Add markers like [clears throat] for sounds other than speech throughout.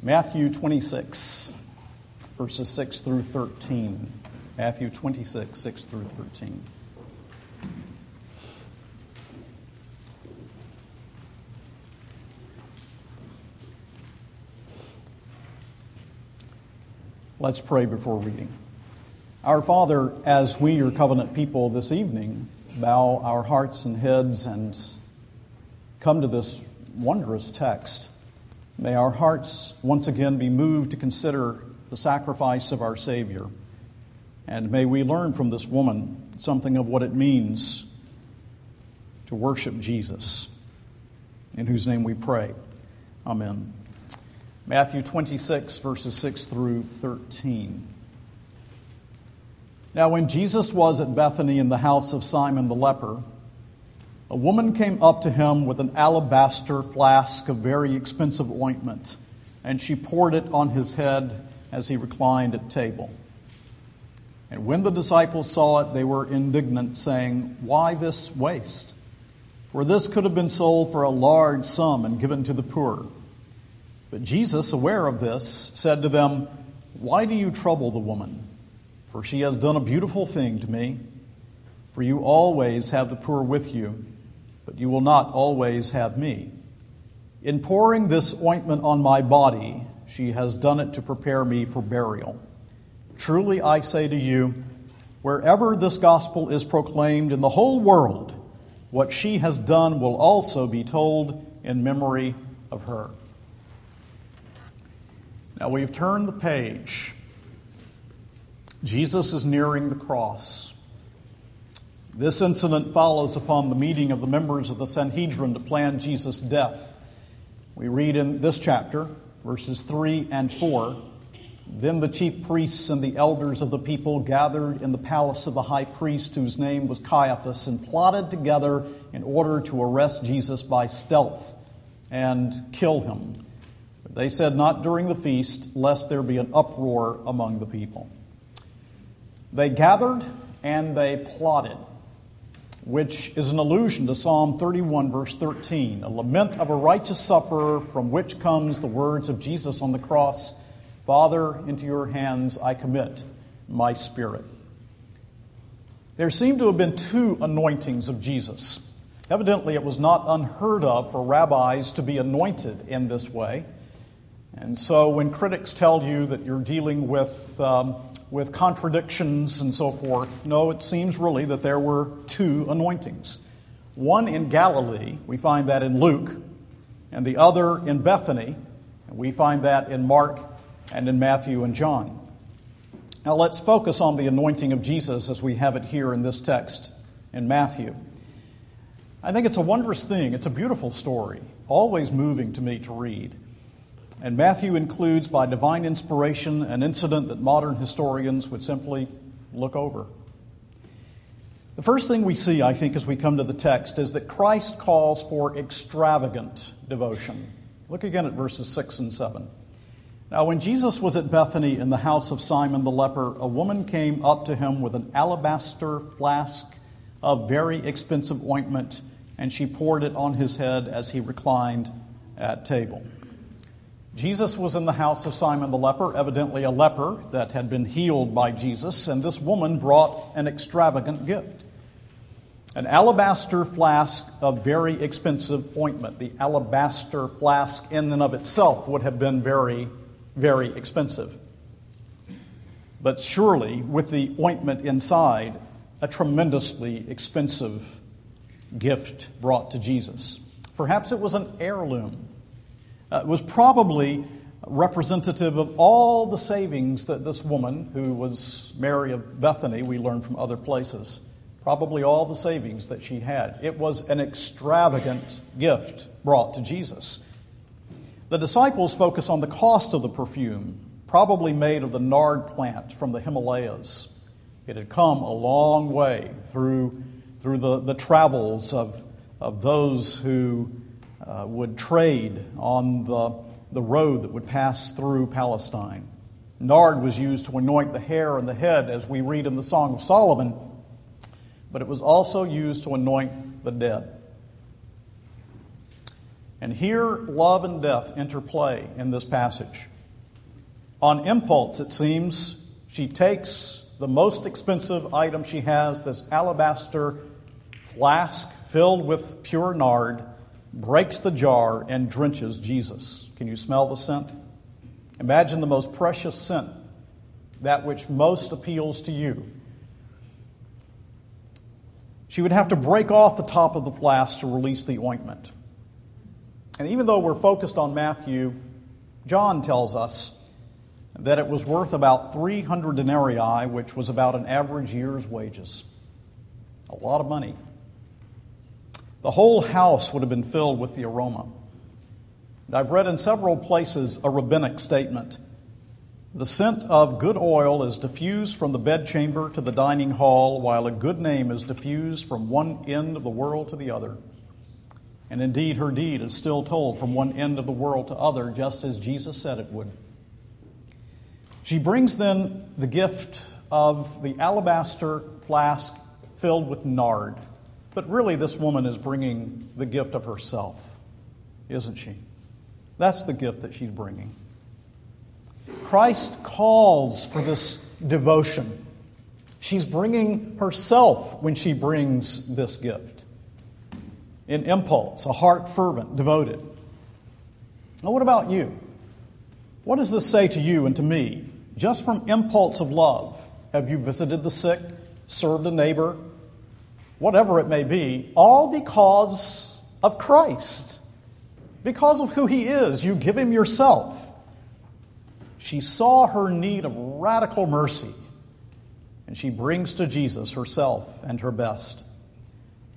Matthew 26, verses 6 through 13. Matthew 26, 6 through 13. Let's pray before reading. Our Father, as we, your covenant people, this evening bow our hearts and heads and come to this wondrous text, may our hearts once again be moved to consider the sacrifice of our Savior. And may we learn from this woman something of what it means to worship Jesus, in whose name we pray. Amen. Matthew 26, verses 6 through 13. Now, when Jesus was at Bethany in the house of Simon the leper, a woman came up to him with an alabaster flask of very expensive ointment, and she poured it on his head as he reclined at table. And when the disciples saw it, they were indignant, saying, Why this waste? For this could have been sold for a large sum and given to the poor. But Jesus, aware of this, said to them, Why do you trouble the woman? For she has done a beautiful thing to me. For you always have the poor with you, but you will not always have me. In pouring this ointment on my body, she has done it to prepare me for burial. Truly I say to you, wherever this gospel is proclaimed in the whole world, what she has done will also be told in memory of her. Now we've turned the page. Jesus is nearing the cross. This incident follows upon the meeting of the members of the Sanhedrin to plan Jesus' death. We read in this chapter, verses 3 and 4 Then the chief priests and the elders of the people gathered in the palace of the high priest, whose name was Caiaphas, and plotted together in order to arrest Jesus by stealth and kill him. They said, Not during the feast, lest there be an uproar among the people. They gathered and they plotted, which is an allusion to Psalm 31, verse 13, a lament of a righteous sufferer from which comes the words of Jesus on the cross Father, into your hands I commit my spirit. There seem to have been two anointings of Jesus. Evidently, it was not unheard of for rabbis to be anointed in this way. And so, when critics tell you that you're dealing with, um, with contradictions and so forth, no, it seems really that there were two anointings. One in Galilee, we find that in Luke, and the other in Bethany, and we find that in Mark and in Matthew and John. Now, let's focus on the anointing of Jesus as we have it here in this text in Matthew. I think it's a wondrous thing. It's a beautiful story, always moving to me to read. And Matthew includes, by divine inspiration, an incident that modern historians would simply look over. The first thing we see, I think, as we come to the text is that Christ calls for extravagant devotion. Look again at verses 6 and 7. Now, when Jesus was at Bethany in the house of Simon the leper, a woman came up to him with an alabaster flask of very expensive ointment, and she poured it on his head as he reclined at table. Jesus was in the house of Simon the leper, evidently a leper that had been healed by Jesus, and this woman brought an extravagant gift an alabaster flask of very expensive ointment. The alabaster flask, in and of itself, would have been very very expensive. But surely, with the ointment inside, a tremendously expensive gift brought to Jesus. Perhaps it was an heirloom. Uh, was probably representative of all the savings that this woman, who was Mary of Bethany, we learn from other places, probably all the savings that she had. It was an extravagant gift brought to Jesus. The disciples focus on the cost of the perfume, probably made of the nard plant from the Himalayas. It had come a long way through, through the, the travels of, of those who uh, would trade on the, the road that would pass through Palestine. Nard was used to anoint the hair and the head, as we read in the Song of Solomon, but it was also used to anoint the dead. And here, love and death interplay in this passage. On impulse, it seems, she takes the most expensive item she has, this alabaster flask filled with pure nard, breaks the jar, and drenches Jesus. Can you smell the scent? Imagine the most precious scent, that which most appeals to you. She would have to break off the top of the flask to release the ointment. And even though we're focused on Matthew, John tells us that it was worth about 300 denarii, which was about an average year's wages. A lot of money. The whole house would have been filled with the aroma. And I've read in several places a rabbinic statement. The scent of good oil is diffused from the bedchamber to the dining hall, while a good name is diffused from one end of the world to the other. And indeed, her deed is still told from one end of the world to other, just as Jesus said it would. She brings then the gift of the alabaster flask filled with nard. But really, this woman is bringing the gift of herself, isn't she? That's the gift that she's bringing. Christ calls for this devotion. She's bringing herself when she brings this gift. An impulse, a heart fervent, devoted. Now, what about you? What does this say to you and to me just from impulse of love, have you visited the sick, served a neighbor, whatever it may be, all because of Christ, because of who He is. You give Him yourself. She saw her need of radical mercy, and she brings to Jesus herself and her best.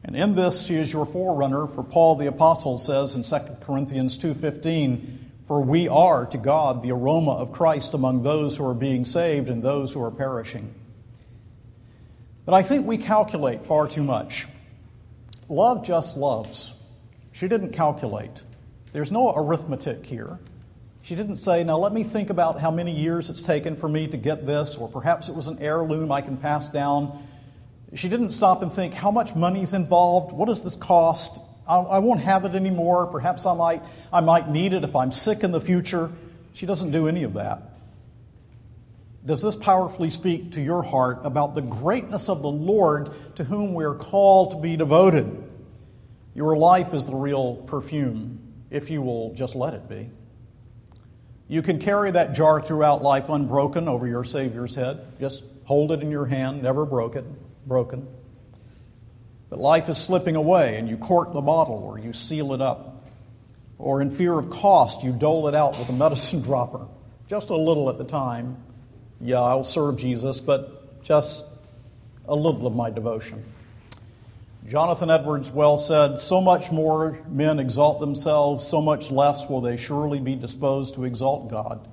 And in this, she is your forerunner, for Paul the Apostle says in 2 Corinthians 2.15, for we are to God the aroma of Christ among those who are being saved and those who are perishing. But I think we calculate far too much. Love just loves. She didn't calculate. There's no arithmetic here. She didn't say, Now let me think about how many years it's taken for me to get this, or perhaps it was an heirloom I can pass down. She didn't stop and think, How much money's involved? What does this cost? I won't have it anymore. Perhaps I might, I might need it if I'm sick in the future. She doesn't do any of that. Does this powerfully speak to your heart about the greatness of the Lord to whom we are called to be devoted? Your life is the real perfume, if you will just let it be. You can carry that jar throughout life unbroken over your Savior's head. Just hold it in your hand, never broken, broken. But life is slipping away and you cork the bottle or you seal it up. Or in fear of cost, you dole it out with a medicine [laughs] dropper, just a little at the time. Yeah, I'll serve Jesus, but just a little of my devotion. Jonathan Edwards well said, So much more men exalt themselves, so much less will they surely be disposed to exalt God.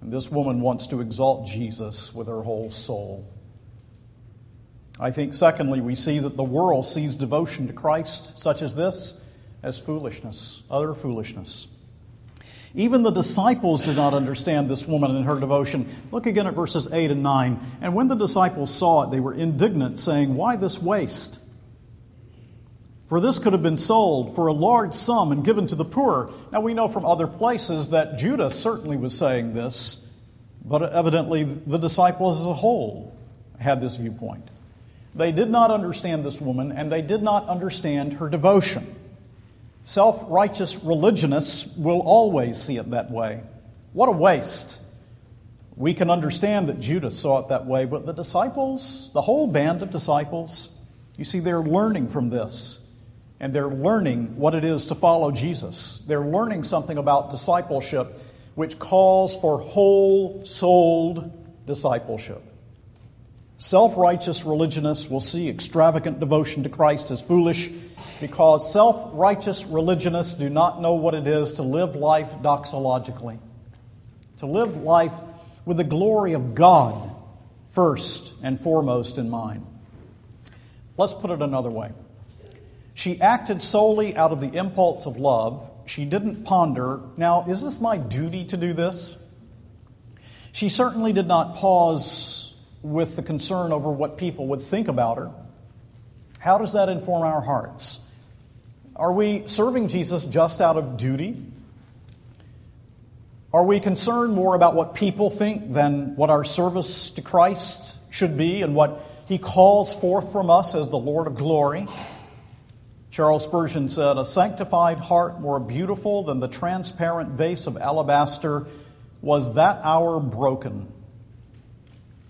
And this woman wants to exalt Jesus with her whole soul. I think, secondly, we see that the world sees devotion to Christ, such as this, as foolishness, utter foolishness. Even the disciples did not understand this woman and her devotion. Look again at verses 8 and 9. And when the disciples saw it, they were indignant, saying, Why this waste? For this could have been sold for a large sum and given to the poor. Now we know from other places that Judas certainly was saying this, but evidently the disciples as a whole had this viewpoint. They did not understand this woman, and they did not understand her devotion. Self righteous religionists will always see it that way. What a waste. We can understand that Judas saw it that way, but the disciples, the whole band of disciples, you see, they're learning from this. And they're learning what it is to follow Jesus. They're learning something about discipleship which calls for whole souled discipleship. Self righteous religionists will see extravagant devotion to Christ as foolish because self righteous religionists do not know what it is to live life doxologically, to live life with the glory of God first and foremost in mind. Let's put it another way. She acted solely out of the impulse of love. She didn't ponder, now, is this my duty to do this? She certainly did not pause with the concern over what people would think about her, how does that inform our hearts? Are we serving Jesus just out of duty? Are we concerned more about what people think than what our service to Christ should be and what he calls forth from us as the Lord of glory? Charles Spurgeon said, A sanctified heart more beautiful than the transparent vase of alabaster was that hour broken.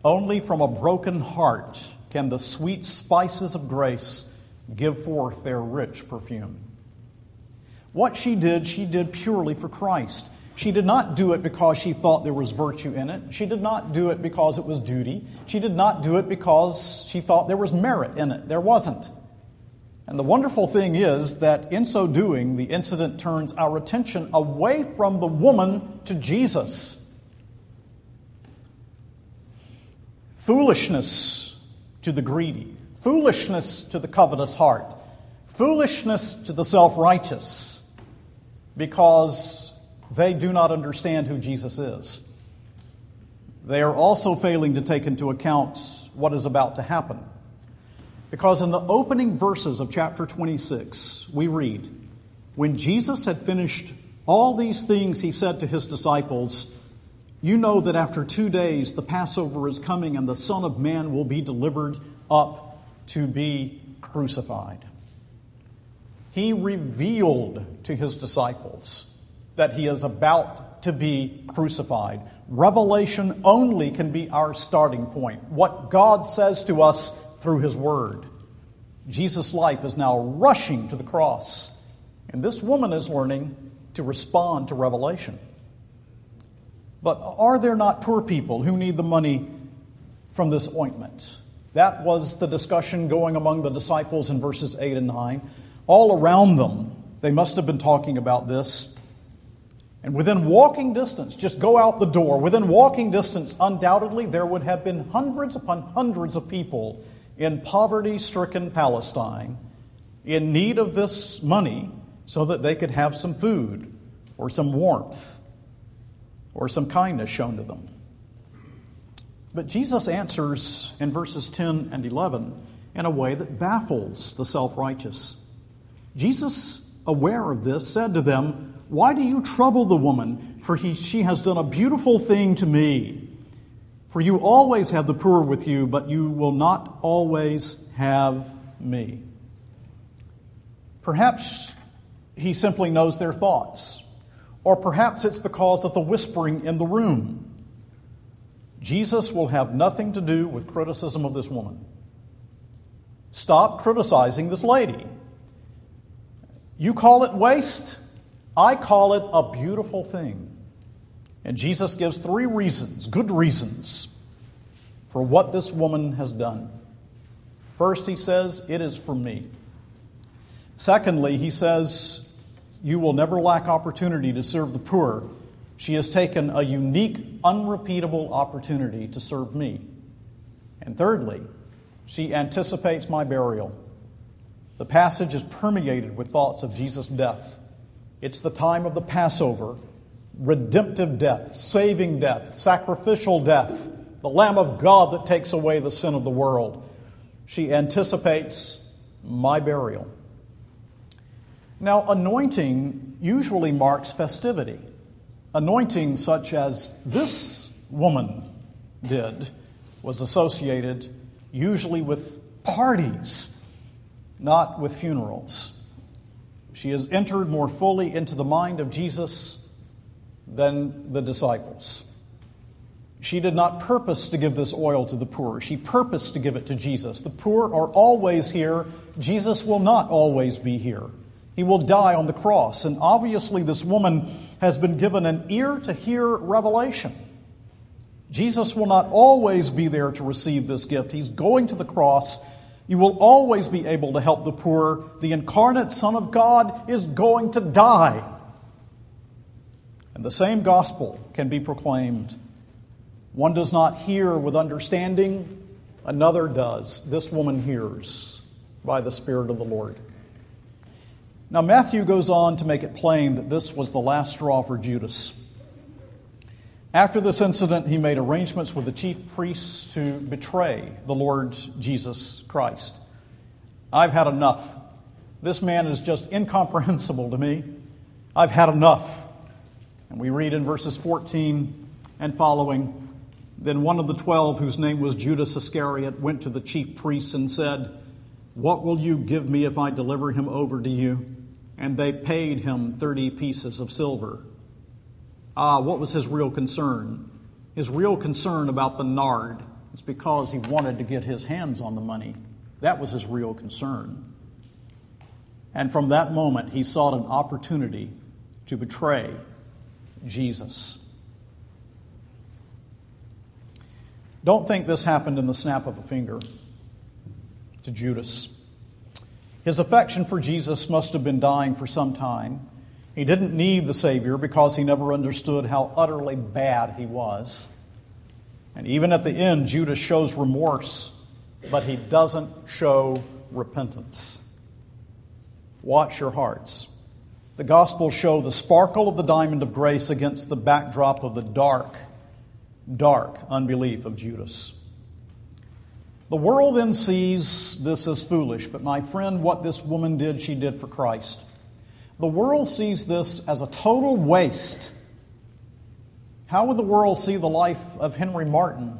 Only from a broken heart can the sweet spices of grace give forth their rich perfume. What she did, she did purely for Christ. She did not do it because she thought there was virtue in it. She did not do it because it was duty. She did not do it because she thought there was merit in it. There wasn't. And the wonderful thing is that in so doing, the incident turns our attention away from the woman to Jesus. Foolishness to the greedy, foolishness to the covetous heart, foolishness to the self righteous, because they do not understand who Jesus is. They are also failing to take into account what is about to happen. Because in the opening verses of chapter 26, we read, When Jesus had finished all these things, he said to his disciples, You know that after two days the Passover is coming, and the Son of Man will be delivered up to be crucified. He revealed to his disciples that he is about to be crucified. Revelation only can be our starting point. What God says to us through his word. Jesus' life is now rushing to the cross, and this woman is learning to respond to revelation. But are there not poor people who need the money from this ointment? That was the discussion going among the disciples in verses 8 and 9. All around them, they must have been talking about this. And within walking distance, just go out the door, within walking distance, undoubtedly, there would have been hundreds upon hundreds of people in poverty stricken Palestine in need of this money so that they could have some food or some warmth or some kindness shown to them. But Jesus answers in verses 10 and 11 in a way that baffles the self righteous. Jesus, aware of this, said to them, why do you trouble the woman? For he, she has done a beautiful thing to me. For you always have the poor with you, but you will not always have me. Perhaps he simply knows their thoughts, or perhaps it's because of the whispering in the room. Jesus will have nothing to do with criticism of this woman. Stop criticizing this lady. You call it waste? I call it a beautiful thing. And Jesus gives three reasons, good reasons, for what this woman has done. First, he says, It is for me. Secondly, he says, You will never lack opportunity to serve the poor. She has taken a unique, unrepeatable opportunity to serve me. And thirdly, she anticipates my burial. The passage is permeated with thoughts of Jesus' death. It's the time of the Passover, redemptive death, saving death, sacrificial death, the Lamb of God that takes away the sin of the world. She anticipates my burial. Now, anointing usually marks festivity. Anointing, such as this woman did, was associated usually with parties, not with funerals. She has entered more fully into the mind of Jesus than the disciples. She did not purpose to give this oil to the poor. She purposed to give it to Jesus. The poor are always here. Jesus will not always be here. He will die on the cross. And obviously, this woman has been given an ear to hear revelation. Jesus will not always be there to receive this gift. He's going to the cross you will always be able to help the poor. The incarnate Son of God is going to die. And the same gospel can be proclaimed. One does not hear with understanding, another does. This woman hears by the Spirit of the Lord. Now, Matthew goes on to make it plain that this was the last straw for Judas. After this incident, he made arrangements with the chief priests to betray the Lord Jesus Christ. I've had enough. This man is just incomprehensible to me. I've had enough. And we read in verses 14 and following Then one of the twelve, whose name was Judas Iscariot, went to the chief priests and said, What will you give me if I deliver him over to you? And they paid him 30 pieces of silver. Ah, what was his real concern? His real concern about the nard is because he wanted to get his hands on the money. That was his real concern. And from that moment, he sought an opportunity to betray Jesus. Don't think this happened in the snap of a finger to Judas. His affection for Jesus must have been dying for some time. He didn't need the Savior because he never understood how utterly bad he was. And even at the end, Judas shows remorse, but he doesn't show repentance. Watch your hearts. The Gospels show the sparkle of the diamond of grace against the backdrop of the dark, dark unbelief of Judas. The world then sees this as foolish, but my friend, what this woman did, she did for Christ. The world sees this as a total waste. How would the world see the life of Henry Martyn,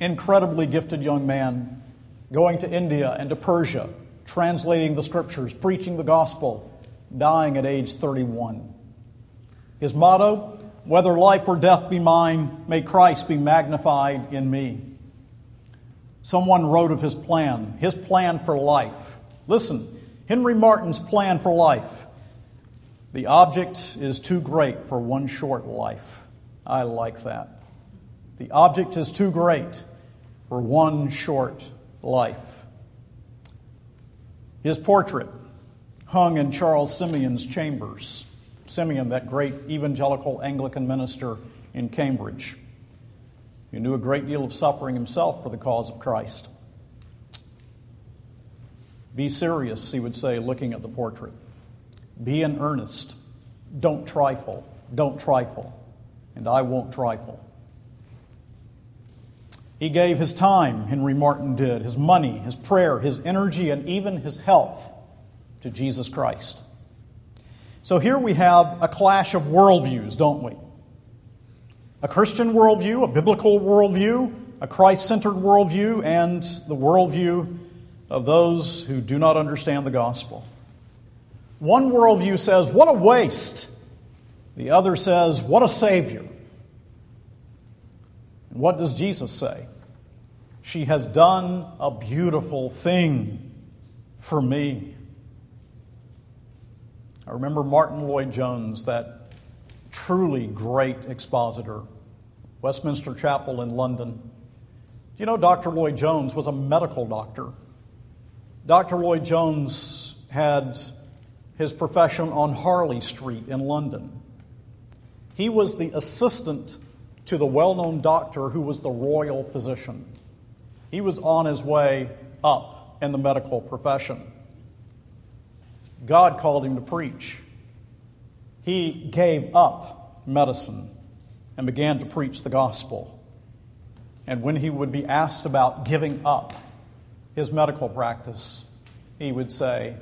incredibly gifted young man, going to India and to Persia, translating the scriptures, preaching the gospel, dying at age 31. His motto, whether life or death be mine, may Christ be magnified in me. Someone wrote of his plan, his plan for life. Listen, Henry Martyn's plan for life. The object is too great for one short life. I like that. The object is too great for one short life. His portrait hung in Charles Simeon's chambers. Simeon, that great evangelical Anglican minister in Cambridge, who knew a great deal of suffering himself for the cause of Christ. Be serious, he would say, looking at the portrait. Be in earnest. Don't trifle. Don't trifle. And I won't trifle. He gave his time, Henry Martyn did, his money, his prayer, his energy, and even his health to Jesus Christ. So here we have a clash of worldviews, don't we? A Christian worldview, a biblical worldview, a Christ centered worldview, and the worldview of those who do not understand the gospel. One worldview says, What a waste! The other says, What a Savior! And what does Jesus say? She has done a beautiful thing for me. I remember Martyn Lloyd-Jones, that truly great expositor, Westminster Chapel in London. Do You know, Dr. Lloyd-Jones was a medical doctor. Dr. Lloyd-Jones had his profession on Harley Street in London. He was the assistant to the well known doctor who was the royal physician. He was on his way up in the medical profession. God called him to preach. He gave up medicine and began to preach the gospel. And when he would be asked about giving up his medical practice, he would say,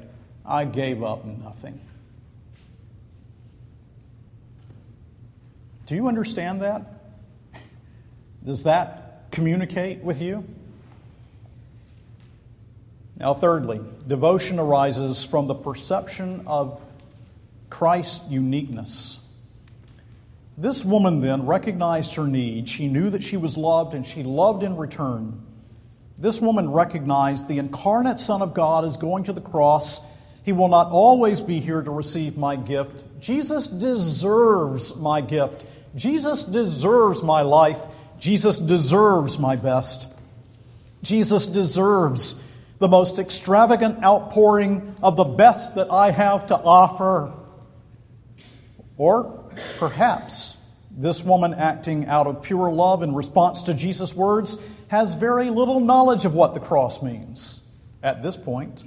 I gave up nothing. Do you understand that? Does that communicate with you? Now, thirdly, devotion arises from the perception of Christ's uniqueness. This woman then recognized her need. She knew that she was loved and she loved in return. This woman recognized the incarnate Son of God is going to the cross. He will not always be here to receive my gift. Jesus deserves my gift. Jesus deserves my life. Jesus deserves my best. Jesus deserves the most extravagant outpouring of the best that I have to offer. Or perhaps this woman acting out of pure love in response to Jesus' words has very little knowledge of what the cross means at this point.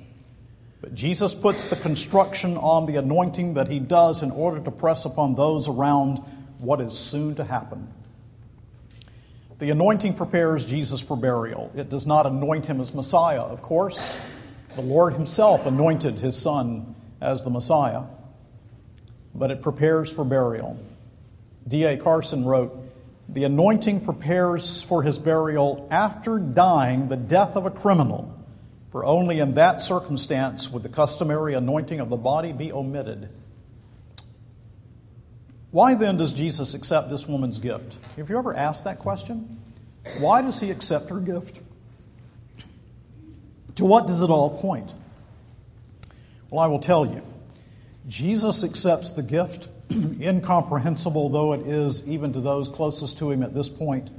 But Jesus puts the construction on the anointing that he does in order to press upon those around what is soon to happen. The anointing prepares Jesus for burial. It does not anoint him as Messiah, of course. The Lord Himself anointed His Son as the Messiah, but it prepares for burial. D.A. Carson wrote, The anointing prepares for his burial after dying the death of a criminal, for only in that circumstance would the customary anointing of the body be omitted. Why then does Jesus accept this woman's gift? Have you ever asked that question? Why does he accept her gift? To what does it all point? Well, I will tell you. Jesus accepts the gift, [clears throat] incomprehensible though it is even to those closest to him at this point,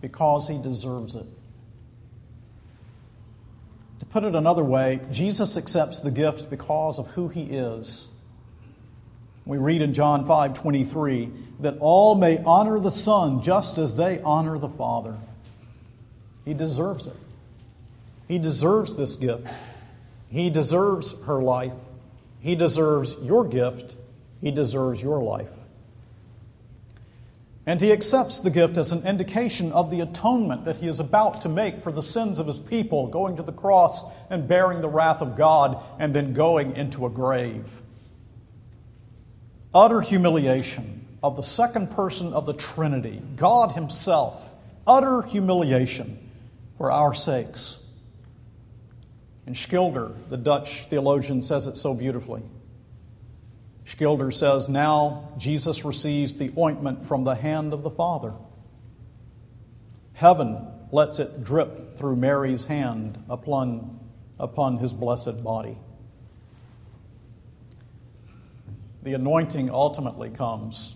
because he deserves it. To put it another way, Jesus accepts the gift because of who he is. We read in John 5 23 that all may honor the Son just as they honor the Father. He deserves it. He deserves this gift. He deserves her life. He deserves your gift. He deserves your life. And he accepts the gift as an indication of the atonement that he is about to make for the sins of his people, going to the cross and bearing the wrath of God and then going into a grave. Utter humiliation of the second person of the Trinity, God Himself, utter humiliation for our sakes. And Schilder, the Dutch theologian, says it so beautifully. Schilder says, Now Jesus receives the ointment from the hand of the Father. Heaven lets it drip through Mary's hand upon, upon his blessed body. The anointing ultimately comes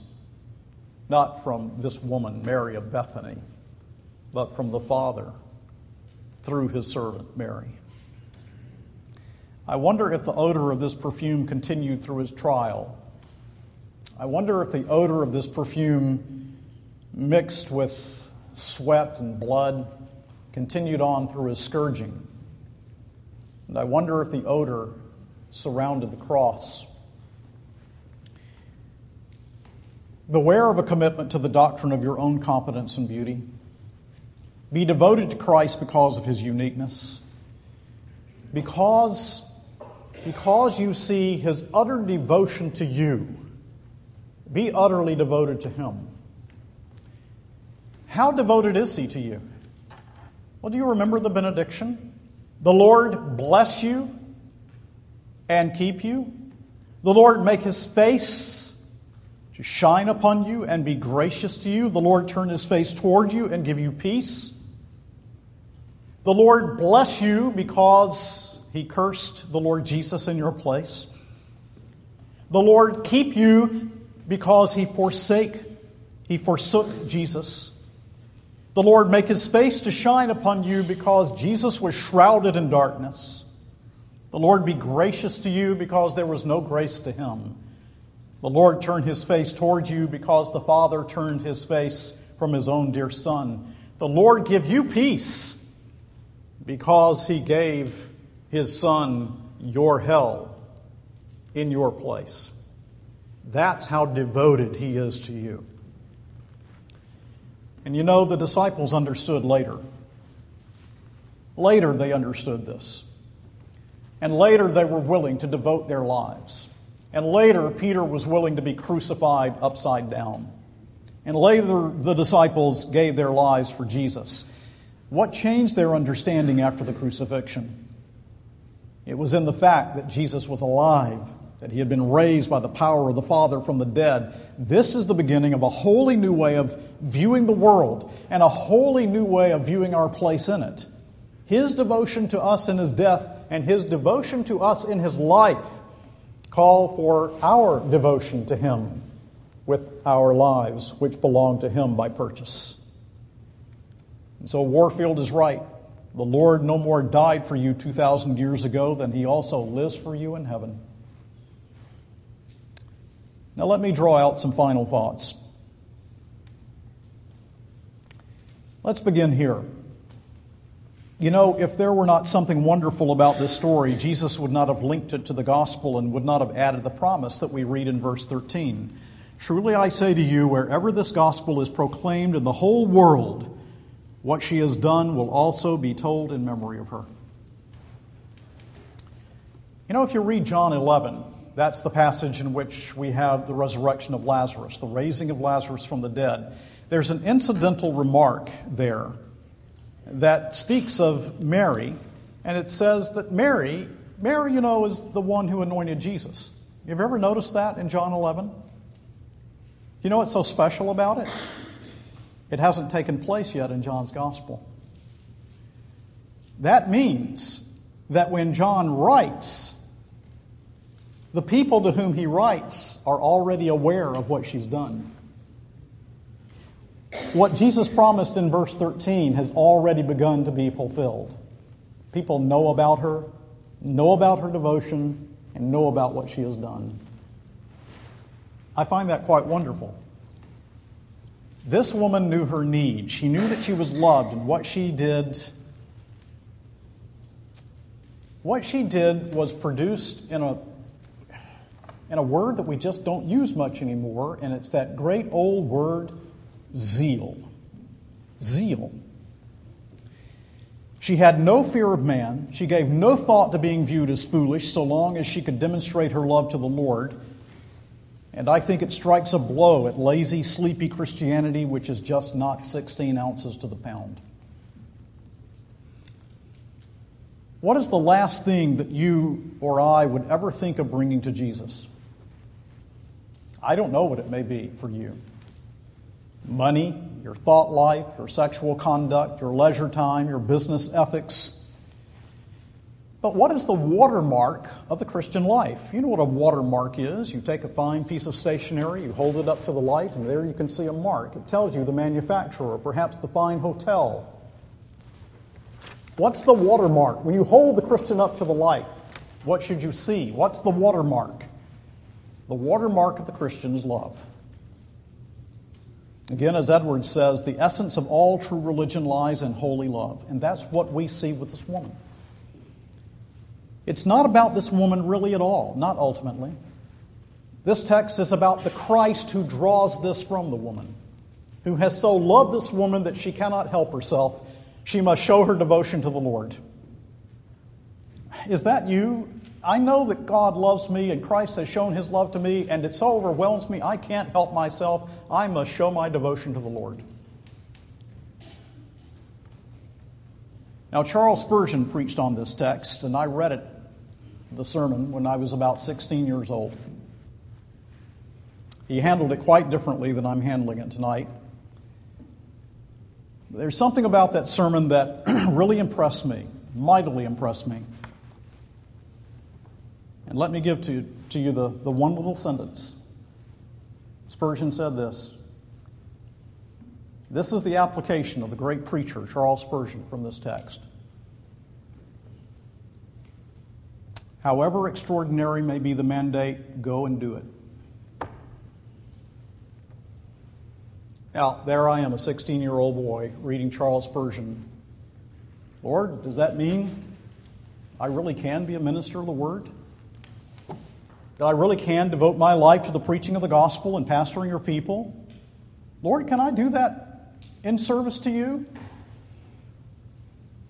not from this woman, Mary of Bethany, but from the Father through his servant Mary. I wonder if the odor of this perfume continued through his trial. I wonder if the odor of this perfume mixed with sweat and blood continued on through his scourging. And I wonder if the odor surrounded the cross. Beware of a commitment to the doctrine of your own competence and beauty. Be devoted to Christ because of his uniqueness. Because because you see his utter devotion to you. Be utterly devoted to him. How devoted is he to you? Well, do you remember the benediction? The Lord bless you and keep you. The Lord make his face to shine upon you and be gracious to you. The Lord turn his face toward you and give you peace. The Lord bless you because he cursed the Lord Jesus in your place. The Lord keep you because he forsake, he forsook Jesus. The Lord make his face to shine upon you because Jesus was shrouded in darkness. The Lord be gracious to you because there was no grace to him. The Lord turn his face toward you because the Father turned his face from his own dear Son. The Lord give you peace because he gave his son your hell in your place. That's how devoted he is to you. And you know, the disciples understood later. Later, they understood this. And later, they were willing to devote their lives. And later, Peter was willing to be crucified upside down. And later, the disciples gave their lives for Jesus. What changed their understanding after the crucifixion? It was in the fact that Jesus was alive, that he had been raised by the power of the Father from the dead. This is the beginning of a wholly new way of viewing the world and a wholly new way of viewing our place in it. His devotion to us in his death and his devotion to us in his life call for our devotion to him with our lives, which belong to him by purchase. And so Warfield is right. The Lord no more died for you 2,000 years ago than he also lives for you in heaven. Now, let me draw out some final thoughts. Let's begin here. You know, if there were not something wonderful about this story, Jesus would not have linked it to the gospel and would not have added the promise that we read in verse 13. Truly I say to you, wherever this gospel is proclaimed in the whole world, what she has done will also be told in memory of her. You know, if you read John 11, that's the passage in which we have the resurrection of Lazarus, the raising of Lazarus from the dead. There's an incidental remark there that speaks of Mary, and it says that Mary, Mary, you know, is the one who anointed Jesus. You've ever noticed that in John 11? You know what's so special about it? It hasn't taken place yet in John's gospel. That means that when John writes, the people to whom he writes are already aware of what she's done. What Jesus promised in verse 13 has already begun to be fulfilled. People know about her, know about her devotion, and know about what she has done. I find that quite wonderful. This woman knew her need. She knew that she was loved, and what she did what she did was produced in a in a word that we just don't use much anymore, and it's that great old word zeal. Zeal. She had no fear of man. She gave no thought to being viewed as foolish so long as she could demonstrate her love to the Lord. And I think it strikes a blow at lazy, sleepy Christianity, which is just not 16 ounces to the pound. What is the last thing that you or I would ever think of bringing to Jesus? I don't know what it may be for you money, your thought life, your sexual conduct, your leisure time, your business ethics. But what is the watermark of the Christian life? You know what a watermark is. You take a fine piece of stationery, you hold it up to the light, and there you can see a mark. It tells you the manufacturer, perhaps the fine hotel. What's the watermark? When you hold the Christian up to the light, what should you see? What's the watermark? The watermark of the Christian is love. Again, as Edwards says, the essence of all true religion lies in holy love. And that's what we see with this woman. It's not about this woman really at all, not ultimately. This text is about the Christ who draws this from the woman, who has so loved this woman that she cannot help herself. She must show her devotion to the Lord. Is that you? I know that God loves me and Christ has shown his love to me, and it so overwhelms me, I can't help myself. I must show my devotion to the Lord. Now, Charles Spurgeon preached on this text, and I read it, the sermon, when I was about 16 years old. He handled it quite differently than I'm handling it tonight. There's something about that sermon that [clears throat] really impressed me, mightily impressed me. And let me give to, to you the, the one little sentence. Spurgeon said this. This is the application of the great preacher, Charles Spurgeon, from this text. However extraordinary may be the mandate, go and do it. Now, there I am, a 16 year old boy, reading Charles Spurgeon. Lord, does that mean I really can be a minister of the word? that I really can devote my life to the preaching of the gospel and pastoring your people? Lord, can I do that in service to you?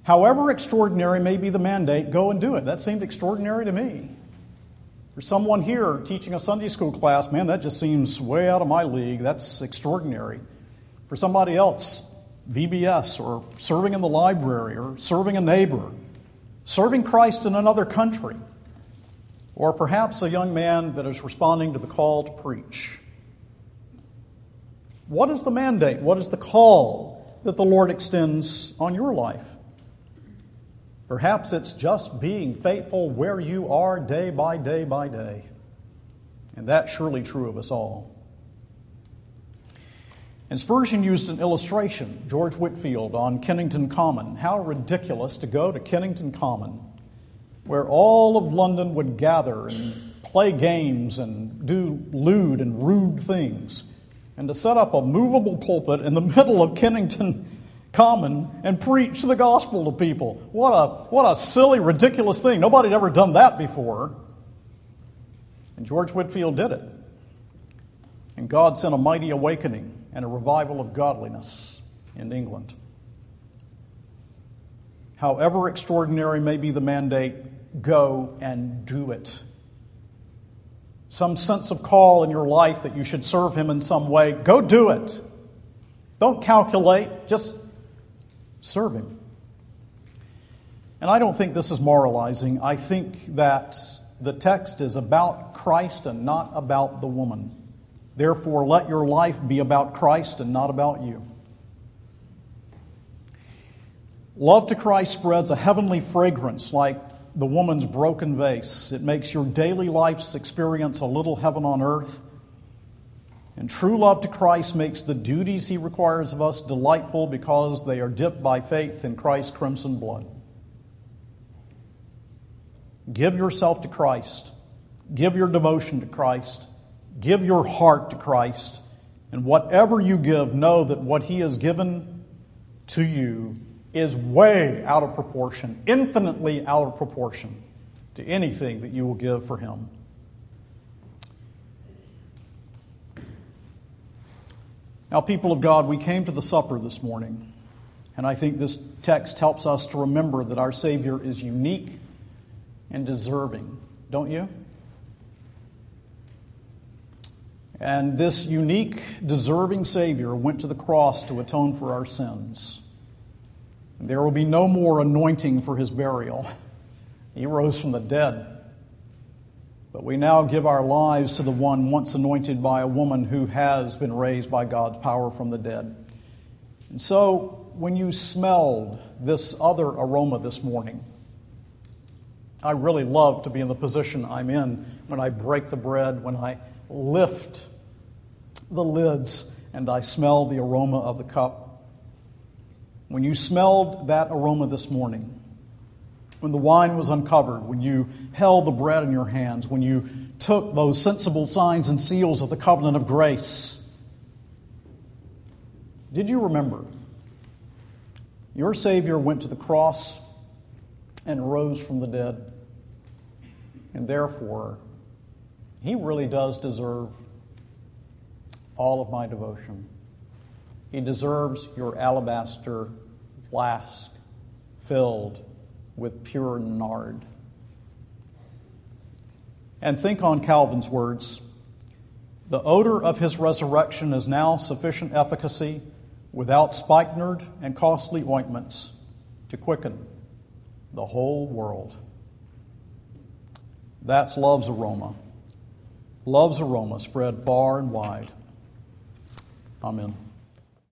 However extraordinary may be the mandate, go and do it. That seemed extraordinary to me. For someone here teaching a Sunday school class, man, that just seems way out of my league. That's extraordinary. For somebody else, VBS or serving in the library or serving a neighbor, serving Christ in another country. Or perhaps a young man that is responding to the call to preach. What is the mandate? What is the call that the Lord extends on your life? Perhaps it's just being faithful where you are day by day by day. And that's surely true of us all. And Spurgeon used an illustration, George Whitefield, on Kennington Common. How ridiculous to go to Kennington Common where all of London would gather and play games and do lewd and rude things, and to set up a movable pulpit in the [laughs] middle of Kennington Common and preach the gospel to people. What a, what a silly, ridiculous thing. Nobody had ever done that before. And George Whitefield did it. And God sent a mighty awakening and a revival of godliness in England. However extraordinary may be the mandate, go and do it. Some sense of call in your life that you should serve Him in some way, go do it. Don't calculate, just serve Him. And I don't think this is moralizing. I think that the text is about Christ and not about the woman. Therefore, let your life be about Christ and not about you. Love to Christ spreads a heavenly fragrance like the woman's broken vase. It makes your daily life's experience a little heaven on earth. And true love to Christ makes the duties he requires of us delightful because they are dipped by faith in Christ's crimson blood. Give yourself to Christ. Give your devotion to Christ. Give your heart to Christ. And whatever you give, know that what He has given to you is way out of proportion, infinitely out of proportion to anything that you will give for Him. Now, people of God, we came to the supper this morning, and I think this text helps us to remember that our Savior is unique and deserving, don't you? And this unique, deserving Savior went to the cross to atone for our sins. There will be no more anointing for his burial. He rose from the dead. But we now give our lives to the one once anointed by a woman who has been raised by God's power from the dead. And so, when you smelled this other aroma this morning, I really love to be in the position I'm in when I break the bread, when I lift the lids and I smell the aroma of the cup. When you smelled that aroma this morning, when the wine was uncovered, when you held the bread in your hands, when you took those sensible signs and seals of the covenant of grace, did you remember? Your Savior went to the cross and rose from the dead. And therefore, he really does deserve all of my devotion. He deserves your alabaster flask filled with pure nard. And think on Calvin's words The odor of his resurrection is now sufficient efficacy without spikenard and costly ointments to quicken the whole world. That's love's aroma. Love's aroma spread far and wide. Amen.